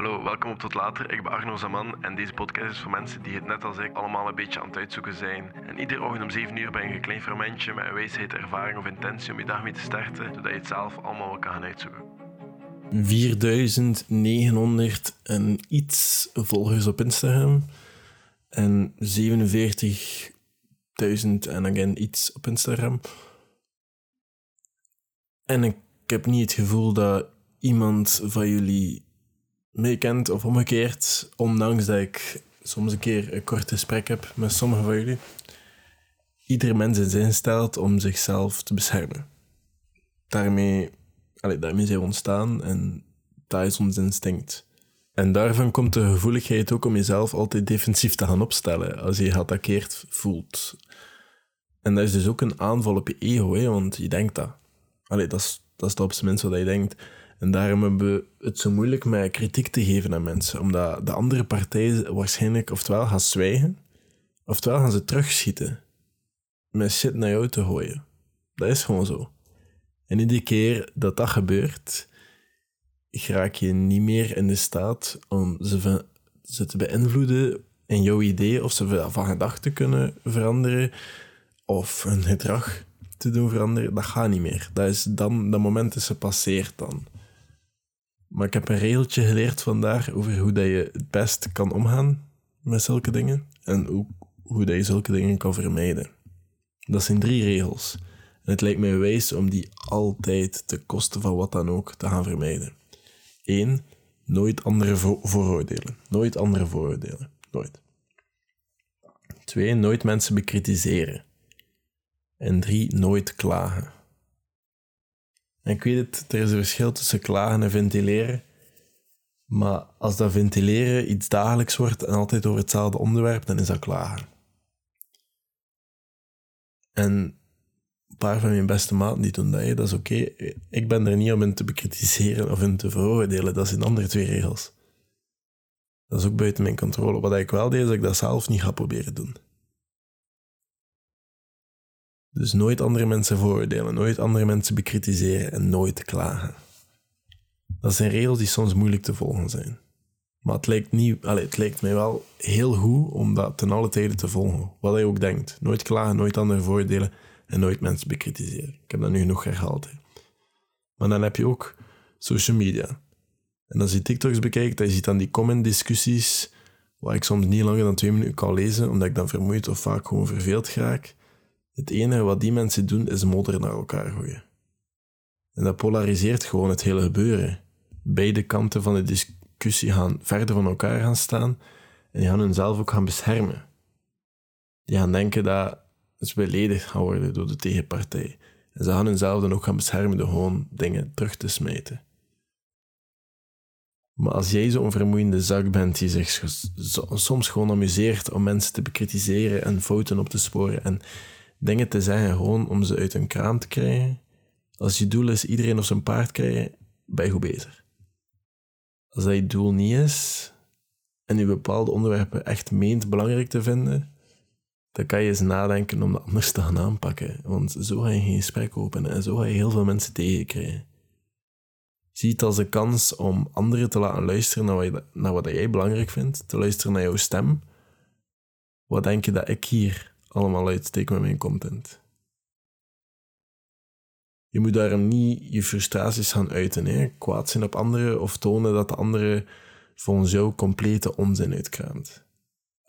Hallo, welkom op Tot Later. Ik ben Arno Zaman en deze podcast is voor mensen die het net als ik allemaal een beetje aan het uitzoeken zijn. En iedere ochtend om 7 uur ben je een klein fermentje met een wijsheid, ervaring of intentie om je dag mee te starten, zodat je het zelf allemaal wel kan gaan uitzoeken. 4900 en iets volgers op Instagram en 47.000 en again iets op Instagram. En ik heb niet het gevoel dat iemand van jullie mij kent of omgekeerd, ondanks dat ik soms een keer een kort gesprek heb met sommigen van jullie. Iedere mens is ingesteld om zichzelf te beschermen. Daarmee, allee, daarmee zijn we ontstaan en dat is ons instinct. En daarvan komt de gevoeligheid ook om jezelf altijd defensief te gaan opstellen als je je voelt. En dat is dus ook een aanval op je ego, hè, want je denkt dat. Allee, dat is, dat is op zijn minst wat je denkt. En daarom hebben we het zo moeilijk met kritiek te geven aan mensen. Omdat de andere partij waarschijnlijk oftewel gaat zwijgen, oftewel gaan ze terugschieten. Met shit naar jou te gooien. Dat is gewoon zo. En iedere keer dat dat gebeurt, raak je niet meer in de staat om ze, ze te beïnvloeden in jouw idee of ze van gedachten kunnen veranderen of hun gedrag te doen veranderen. Dat gaat niet meer. Dat, is dan, dat moment is gepasseerd dan. Maar ik heb een regeltje geleerd vandaag over hoe dat je het best kan omgaan met zulke dingen en ook hoe dat je zulke dingen kan vermijden. Dat zijn drie regels. En het lijkt mij wijs om die altijd ten koste van wat dan ook te gaan vermijden. 1. Nooit andere vooroordelen. Nooit andere vooroordelen. Nooit. 2. Nooit mensen bekritiseren. En 3. Nooit klagen. En ik weet het, er is een verschil tussen klagen en ventileren. Maar als dat ventileren iets dagelijks wordt en altijd over hetzelfde onderwerp, dan is dat klagen. En een paar van mijn beste maten die doen dat, dat is oké. Ik ben er niet om in te bekritiseren of in te veroordelen. Dat zijn andere twee regels. Dat is ook buiten mijn controle. Wat ik wel deed, is dat ik dat zelf niet ga proberen doen. Dus nooit andere mensen vooroordelen, nooit andere mensen bekritiseren en nooit klagen. Dat zijn regels die soms moeilijk te volgen zijn. Maar het lijkt, niet, allez, het lijkt mij wel heel goed om dat ten alle tijden te volgen. Wat je ook denkt. Nooit klagen, nooit anderen vooroordelen en nooit mensen bekritiseren. Ik heb dat nu genoeg herhaald. Maar dan heb je ook social media. En als je TikToks bekijkt, dan je dan die comment-discussies, waar ik soms niet langer dan twee minuten kan lezen, omdat ik dan vermoeid of vaak gewoon verveeld raak. Het enige wat die mensen doen is modder naar elkaar gooien. En dat polariseert gewoon het hele gebeuren. Beide kanten van de discussie gaan verder van elkaar gaan staan en die gaan hunzelf ook gaan beschermen. Die gaan denken dat ze beledigd gaan worden door de tegenpartij. En ze gaan hunzelf dan ook gaan beschermen door gewoon dingen terug te smijten. Maar als jij zo'n vermoeiende zak bent die zich soms gewoon amuseert om mensen te bekritiseren en fouten op te sporen en dingen te zeggen gewoon om ze uit een kraam te krijgen. Als je doel is iedereen op zijn paard krijgen, ben je goed bezig. Als dat je doel niet is en je bepaalde onderwerpen echt meent belangrijk te vinden, dan kan je eens nadenken om dat anders te gaan aanpakken. Want zo ga je geen gesprek openen en zo ga je heel veel mensen tegenkrijgen. Zie het als een kans om anderen te laten luisteren naar wat, naar wat jij belangrijk vindt, te luisteren naar jouw stem. Wat denk je dat ik hier allemaal uitsteken met mijn content. Je moet daarom niet je frustraties gaan uiten, hè? kwaad zijn op anderen of tonen dat de andere volgens jou complete onzin uitkraamt.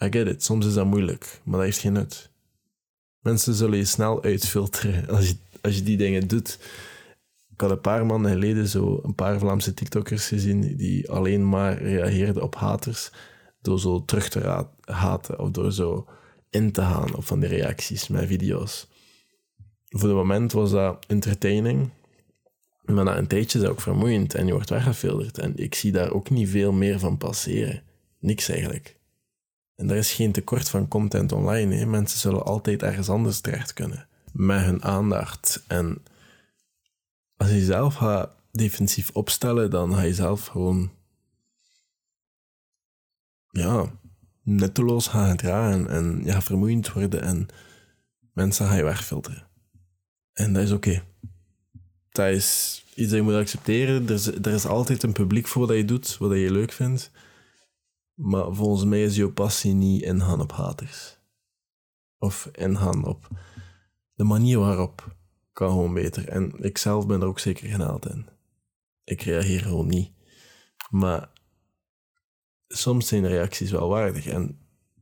I get it, soms is dat moeilijk, maar dat heeft geen nut. Mensen zullen je snel uitfilteren als je, als je die dingen doet. Ik had een paar maanden geleden zo een paar Vlaamse TikTokkers gezien die alleen maar reageerden op haters door zo terug te haten of door zo in te gaan op van die reacties met video's. Voor het moment was dat entertaining, maar na een tijdje is dat ook vermoeiend en je wordt weggefilterd. En ik zie daar ook niet veel meer van passeren. Niks eigenlijk. En er is geen tekort van content online. Hè. Mensen zullen altijd ergens anders terecht kunnen. Met hun aandacht. En als je zelf gaat defensief opstellen, dan ga je zelf gewoon... Ja, nutteloos gaan gedragen en ja, vermoeiend worden en mensen gaan je wegfilteren. En dat is oké. dat is iets dat je moet accepteren. Er is, er is altijd een publiek voor wat je doet, wat je leuk vindt. Maar volgens mij is jouw passie niet ingaan op haters. Of ingaan op de manier waarop kan gewoon beter. En ik zelf ben er ook zeker genaald in. Ik reageer gewoon niet. Maar soms zijn reacties wel waardig. En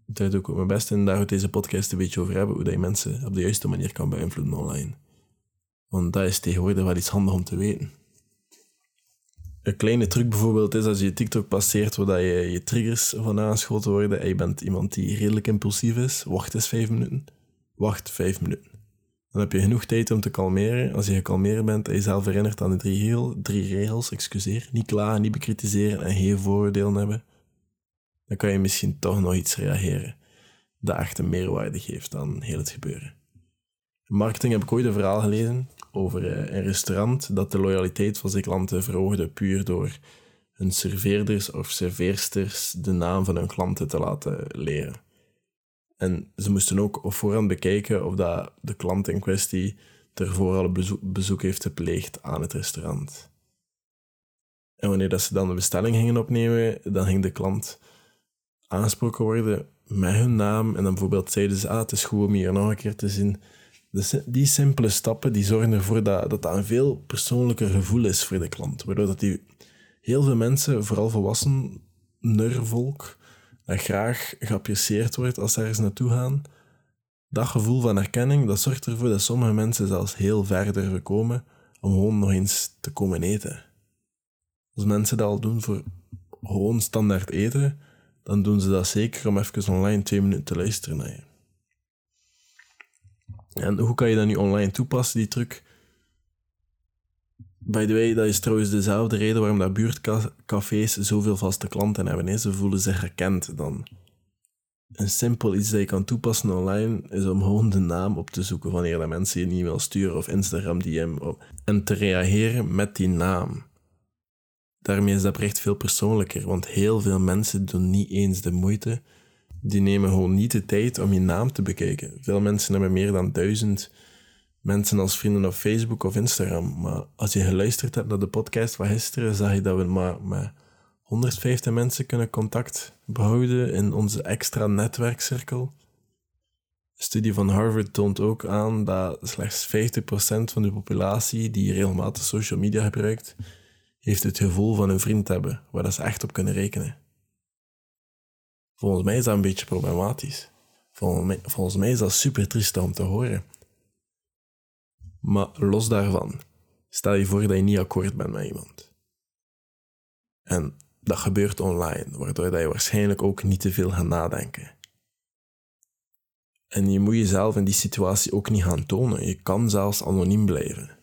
daar doe ik ook mijn best in. Daar we deze podcast een beetje over hebben. Hoe je mensen op de juiste manier kan beïnvloeden online. Want dat is tegenwoordig wel iets handig om te weten. Een kleine truc bijvoorbeeld is als je TikTok passeert waar je je triggers van aangeschoten worden en je bent iemand die redelijk impulsief is, wacht eens vijf minuten. Wacht vijf minuten. Dan heb je genoeg tijd om te kalmeren. Als je gekalmeerd bent en jezelf herinnert aan de drie, heel, drie regels, excuseer, niet klagen, niet bekritiseren en geen vooroordelen hebben, dan kan je misschien toch nog iets reageren dat echt een meerwaarde geeft aan heel het gebeuren. In marketing heb ik ooit een verhaal gelezen over eh, een restaurant dat de loyaliteit van zijn klanten verhoogde puur door hun serveerders of serveersters de naam van hun klanten te laten leren. En ze moesten ook op voorhand bekijken of dat de klant in kwestie ervoor al bezoek, bezoek heeft gepleegd aan het restaurant. En wanneer dat ze dan de bestelling gingen opnemen, dan ging de klant aangesproken worden met hun naam. En dan bijvoorbeeld zeiden ze, ah, het is goed om hier nog een keer te zien. Dus die simpele stappen die zorgen ervoor dat, dat een veel persoonlijker gevoel is voor de klant. Waardoor dat die heel veel mensen, vooral volwassen nervolk, dat graag geapprecieerd wordt als ze ergens naartoe gaan. Dat gevoel van erkenning, dat zorgt ervoor dat sommige mensen zelfs heel ver durven komen om gewoon nog eens te komen eten. Als mensen dat al doen voor gewoon standaard eten, dan doen ze dat zeker om even online twee minuten te luisteren naar je. En hoe kan je dat nu online toepassen, die truc? By the way, dat is trouwens dezelfde reden waarom dat buurtcafés zoveel vaste klanten hebben. Ze voelen zich herkend dan. Een simpel iets dat je kan toepassen online is om gewoon de naam op te zoeken wanneer dat mensen je een e-mail sturen of Instagram DM en te reageren met die naam. Daarmee is dat bericht veel persoonlijker, want heel veel mensen doen niet eens de moeite. Die nemen gewoon niet de tijd om je naam te bekijken. Veel mensen hebben meer dan duizend mensen als vrienden op Facebook of Instagram. Maar als je geluisterd hebt naar de podcast van gisteren, zag je dat we maar met 150 mensen kunnen contact behouden in onze extra netwerkcirkel. De studie van Harvard toont ook aan dat slechts 50% van de populatie die regelmatig social media gebruikt, heeft het gevoel van een vriend te hebben waar ze echt op kunnen rekenen. Volgens mij is dat een beetje problematisch. Volgens mij, volgens mij is dat super triest om te horen. Maar los daarvan, stel je voor dat je niet akkoord bent met iemand. En dat gebeurt online, waardoor dat je waarschijnlijk ook niet te veel gaat nadenken. En je moet jezelf in die situatie ook niet gaan tonen. Je kan zelfs anoniem blijven.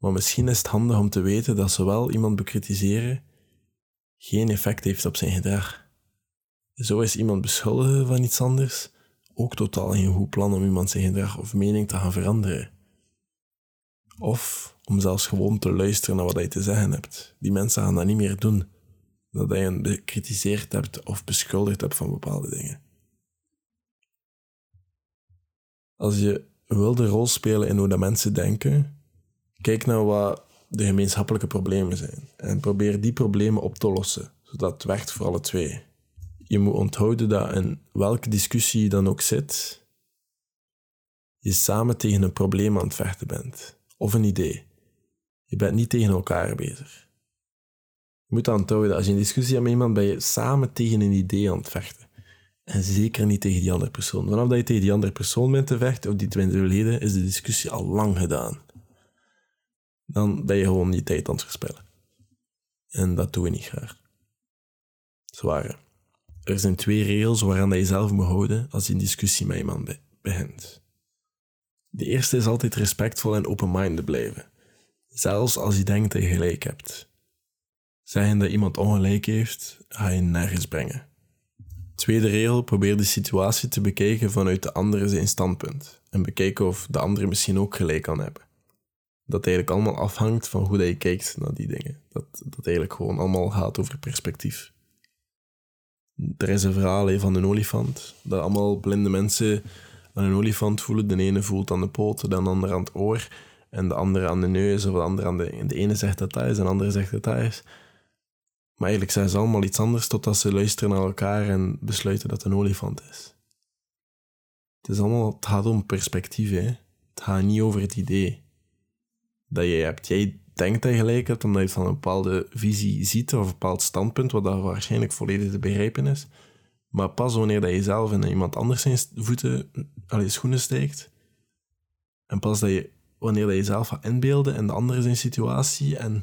Maar misschien is het handig om te weten dat zowel iemand bekritiseren geen effect heeft op zijn gedrag. Zo is iemand beschuldigen van iets anders ook totaal geen goed plan om iemand zijn gedrag of mening te gaan veranderen. Of om zelfs gewoon te luisteren naar wat je te zeggen hebt. Die mensen gaan dat niet meer doen. Dat je hen bekritiseerd hebt of beschuldigd hebt van bepaalde dingen. Als je wil de rol spelen in hoe dat mensen denken, kijk naar wat de gemeenschappelijke problemen zijn. En probeer die problemen op te lossen, zodat het werkt voor alle twee. Je moet onthouden dat in welke discussie je dan ook zit, je samen tegen een probleem aan het vechten bent of een idee. Je bent niet tegen elkaar bezig. Je moet onthouden dat als je een discussie hebt met iemand, ben je samen tegen een idee aan het vechten. En zeker niet tegen die andere persoon. Vanaf dat je tegen die andere persoon bent te vechten, of die twintig verleden, is de discussie al lang gedaan. Dan ben je gewoon je tijd aan het verspillen. En dat doen we niet graag. Zware. Er zijn twee regels waaraan je zelf moet houden als je een discussie met iemand begint. De eerste is altijd respectvol en open-minded blijven, zelfs als je denkt dat je gelijk hebt. Zeggen dat iemand ongelijk heeft, ga je nergens brengen. Tweede regel, probeer de situatie te bekijken vanuit de andere zijn standpunt en bekijken of de andere misschien ook gelijk kan hebben. Dat eigenlijk allemaal afhangt van hoe dat je kijkt naar die dingen. Dat, dat eigenlijk gewoon allemaal gaat over perspectief. Er is een verhaal van een olifant, dat allemaal blinde mensen aan een olifant voelen. De ene voelt aan de poot, de andere aan het oor. en de andere aan de neus, of de andere aan de... De ene zegt dat dat is, en de andere zegt dat dat is. Maar eigenlijk zijn ze allemaal iets anders totdat ze luisteren naar elkaar en besluiten dat het een olifant is. Het, is allemaal, het gaat om perspectief. Het gaat niet over het idee dat jij hebt. Jij denkt dat je gelijk hebt omdat je van een bepaalde visie ziet of een bepaald standpunt, wat dat waarschijnlijk volledig te begrijpen is. Maar pas wanneer dat je zelf in iemand anders zijn voeten, al je schoenen steekt, en pas dat je, wanneer dat je zelf gaat inbeelden in de andere zijn situatie en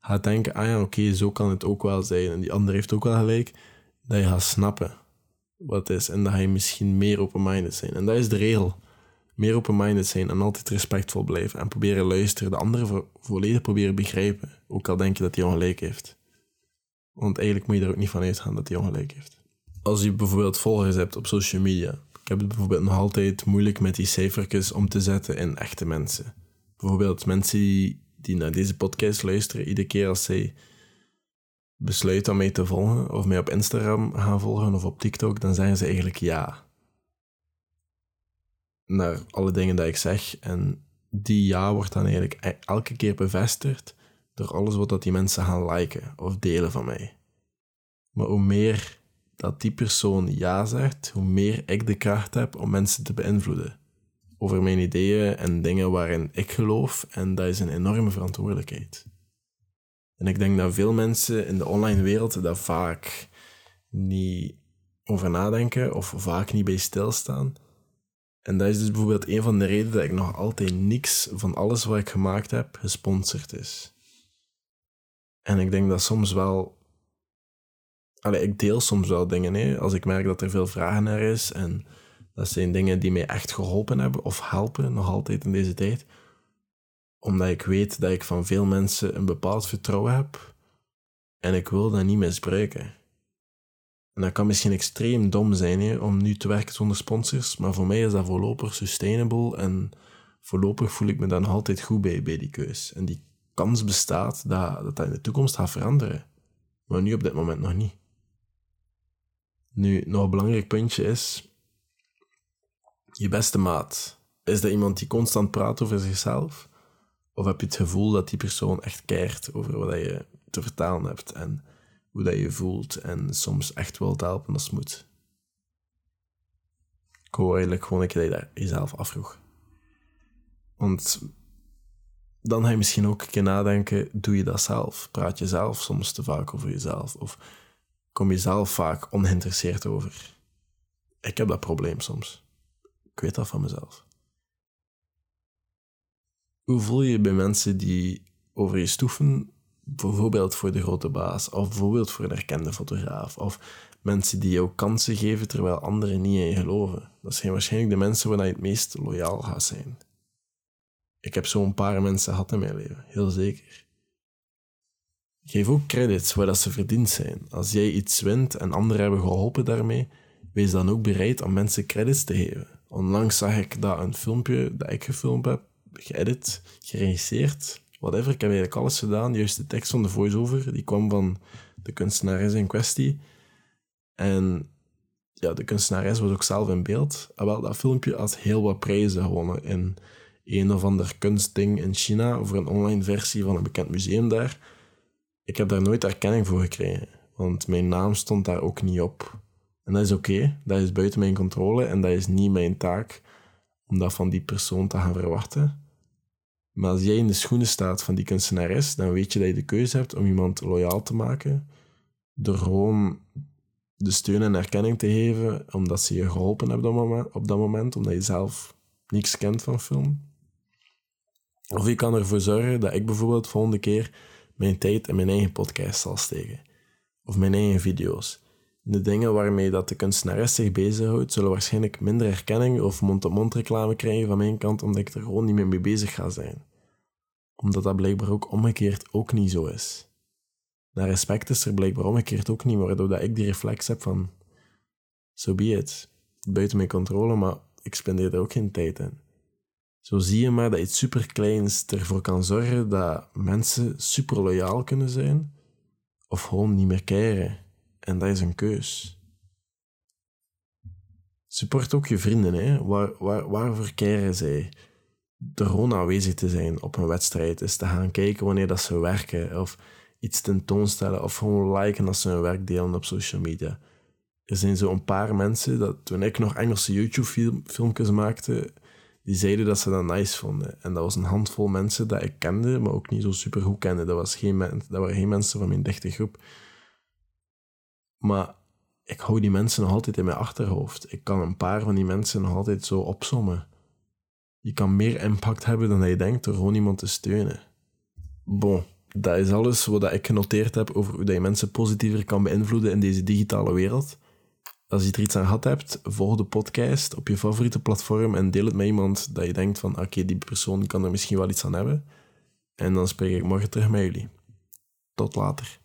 gaat denken, ah ja, oké, zo kan het ook wel zijn, en die ander heeft ook wel gelijk, dat je gaat snappen wat het is en dat je misschien meer open-minded zijn. En dat is de regel meer open-minded zijn en altijd respectvol blijven en proberen luisteren, de andere vo volledig proberen begrijpen, ook al denk je dat hij ongelijk heeft. Want eigenlijk moet je er ook niet van uitgaan dat hij ongelijk heeft. Als je bijvoorbeeld volgers hebt op social media, ik heb het bijvoorbeeld nog altijd moeilijk met die cijfertjes om te zetten in echte mensen. Bijvoorbeeld mensen die naar deze podcast luisteren, iedere keer als zij besluiten om mij te volgen, of mij op Instagram gaan volgen of op TikTok, dan zeggen ze eigenlijk ja naar alle dingen dat ik zeg. En die ja wordt dan eigenlijk e- elke keer bevestigd door alles wat dat die mensen gaan liken of delen van mij. Maar hoe meer dat die persoon ja zegt, hoe meer ik de kracht heb om mensen te beïnvloeden over mijn ideeën en dingen waarin ik geloof. En dat is een enorme verantwoordelijkheid. En ik denk dat veel mensen in de online wereld daar vaak niet over nadenken of vaak niet bij stilstaan. En dat is dus bijvoorbeeld een van de redenen dat ik nog altijd niks van alles wat ik gemaakt heb gesponsord is. En ik denk dat soms wel. Allee, ik deel soms wel dingen, hè, als ik merk dat er veel vragen naar is. En dat zijn dingen die mij echt geholpen hebben of helpen, nog altijd in deze tijd. Omdat ik weet dat ik van veel mensen een bepaald vertrouwen heb. En ik wil dat niet misbruiken. En dat kan misschien extreem dom zijn hè, om nu te werken zonder sponsors, maar voor mij is dat voorlopig sustainable en voorlopig voel ik me dan altijd goed bij, bij die keus. En die kans bestaat dat, dat in de toekomst gaat veranderen. Maar nu op dit moment nog niet. Nu, nog een belangrijk puntje is, je beste maat. Is dat iemand die constant praat over zichzelf? Of heb je het gevoel dat die persoon echt keert over wat je te vertalen hebt en hoe dat je voelt en soms echt wel te helpen als het moet. Ik hoor eigenlijk gewoon een keer dat je jezelf afvroeg. Want dan ga je misschien ook een keer nadenken, doe je dat zelf? Praat je zelf soms te vaak over jezelf? Of kom je zelf vaak ongeïnteresseerd over? Ik heb dat probleem soms. Ik weet dat van mezelf. Hoe voel je je bij mensen die over je stoeven bijvoorbeeld voor de grote baas, of bijvoorbeeld voor een erkende fotograaf, of mensen die jou kansen geven terwijl anderen niet in je geloven. Dat zijn waarschijnlijk de mensen waar je het meest loyaal gaat zijn. Ik heb zo'n paar mensen gehad in mijn leven, heel zeker. Geef ook credits waar dat ze verdiend zijn. Als jij iets wint en anderen hebben geholpen daarmee, wees dan ook bereid om mensen credits te geven. Onlangs zag ik dat een filmpje dat ik gefilmd heb, geëdit, geregisseerd, whatever. Ik heb eigenlijk alles gedaan. Juist de tekst van de voice-over, die kwam van de kunstenares in kwestie. En ja, de kunstenares was ook zelf in beeld. En wel, dat filmpje had heel wat prijzen gewonnen in een of ander kunstding in China voor een online versie van een bekend museum daar. Ik heb daar nooit erkenning voor gekregen, want mijn naam stond daar ook niet op. En dat is oké, dat is buiten mijn controle en dat is niet mijn taak om dat van die persoon te gaan verwachten. Maar als jij in de schoenen staat van die kunstenares, dan weet je dat je de keuze hebt om iemand loyaal te maken. Door gewoon de steun en erkenning te geven, omdat ze je geholpen hebben op dat moment, omdat je zelf niks kent van film. Of je kan ervoor zorgen dat ik bijvoorbeeld volgende keer mijn tijd in mijn eigen podcast zal steken. Of mijn eigen video's. De dingen waarmee dat de kunstenares zich bezighoudt, zullen waarschijnlijk minder erkenning of mond-op-mond reclame krijgen van mijn kant, omdat ik er gewoon niet meer mee bezig ga zijn. Omdat dat blijkbaar ook omgekeerd ook niet zo is. Dat respect is er blijkbaar omgekeerd ook niet, waardoor dat ik die reflex heb van, so be it. Buiten mijn controle, maar ik spendeer er ook geen tijd in. Zo zie je maar dat iets superkleins ervoor kan zorgen dat mensen super loyaal kunnen zijn, of gewoon niet meer keren. En dat is een keus. Support ook je vrienden, hè. Waar, waar, waarvoor keren zij? er gewoon aanwezig te zijn op een wedstrijd. Is te gaan kijken wanneer dat ze werken. Of iets tentoonstellen. Of gewoon liken als ze hun werk delen op social media. Er zijn zo'n paar mensen dat toen ik nog Engelse YouTube-filmpjes maakte, die zeiden dat ze dat nice vonden. En dat was een handvol mensen dat ik kende, maar ook niet zo super goed kende. Dat, was geen dat waren geen mensen van mijn dichte groep. Maar ik hou die mensen nog altijd in mijn achterhoofd. Ik kan een paar van die mensen nog altijd zo opsommen. Je kan meer impact hebben dan je denkt door gewoon iemand te steunen. Bon, dat is alles wat ik genoteerd heb over hoe je mensen positiever kan beïnvloeden in deze digitale wereld. Als je er iets aan gehad hebt, volg de podcast op je favoriete platform en deel het met iemand dat je denkt van oké, die persoon kan er misschien wel iets aan hebben. En dan spreek ik morgen terug met jullie. Tot later.